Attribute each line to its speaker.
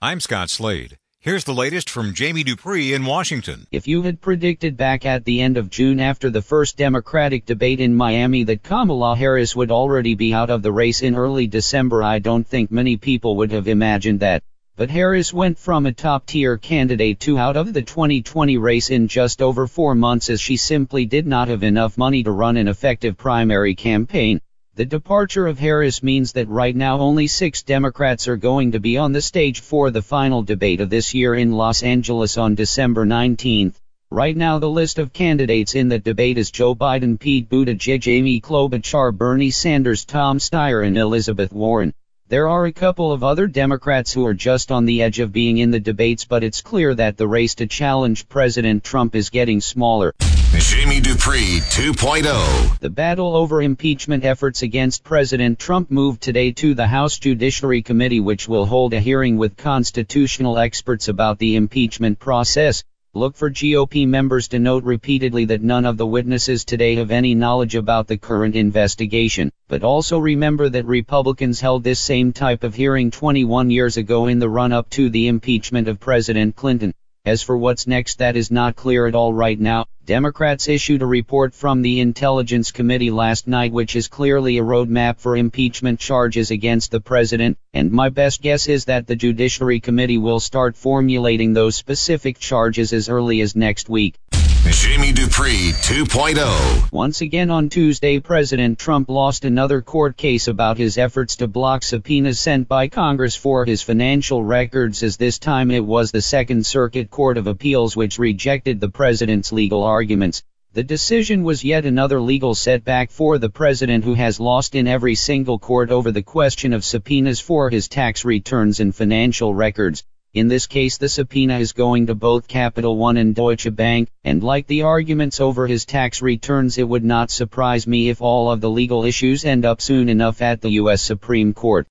Speaker 1: I'm Scott Slade. Here's the latest from Jamie Dupree in Washington.
Speaker 2: If you had predicted back at the end of June after the first Democratic debate in Miami that Kamala Harris would already be out of the race in early December, I don't think many people would have imagined that. But Harris went from a top tier candidate to out of the 2020 race in just over four months as she simply did not have enough money to run an effective primary campaign. The departure of Harris means that right now only six Democrats are going to be on the stage for the final debate of this year in Los Angeles on December 19th. Right now the list of candidates in the debate is Joe Biden, Pete Buttigieg, Amy Klobuchar, Bernie Sanders, Tom Steyer and Elizabeth Warren. There are a couple of other Democrats who are just on the edge of being in the debates, but it's clear that the race to challenge President Trump is getting smaller.
Speaker 1: Jamie Dupree 2.0.
Speaker 2: The battle over impeachment efforts against President Trump moved today to the House Judiciary Committee, which will hold a hearing with constitutional experts about the impeachment process. Look for GOP members to note repeatedly that none of the witnesses today have any knowledge about the current investigation, but also remember that Republicans held this same type of hearing 21 years ago in the run-up to the impeachment of President Clinton. As for what's next that is not clear at all right now. Democrats issued a report from the Intelligence Committee last night which is clearly a roadmap for impeachment charges against the president, and my best guess is that the Judiciary Committee will start formulating those specific charges as early as next week.
Speaker 1: Jamie Dupree 2.0.
Speaker 2: Once again on Tuesday, President Trump lost another court case about his efforts to block subpoenas sent by Congress for his financial records, as this time it was the Second Circuit Court of Appeals which rejected the president's legal arguments. The decision was yet another legal setback for the president who has lost in every single court over the question of subpoenas for his tax returns and financial records. In this case the subpoena is going to both Capital One and Deutsche Bank, and like the arguments over his tax returns it would not surprise me if all of the legal issues end up soon enough at the U.S. Supreme Court.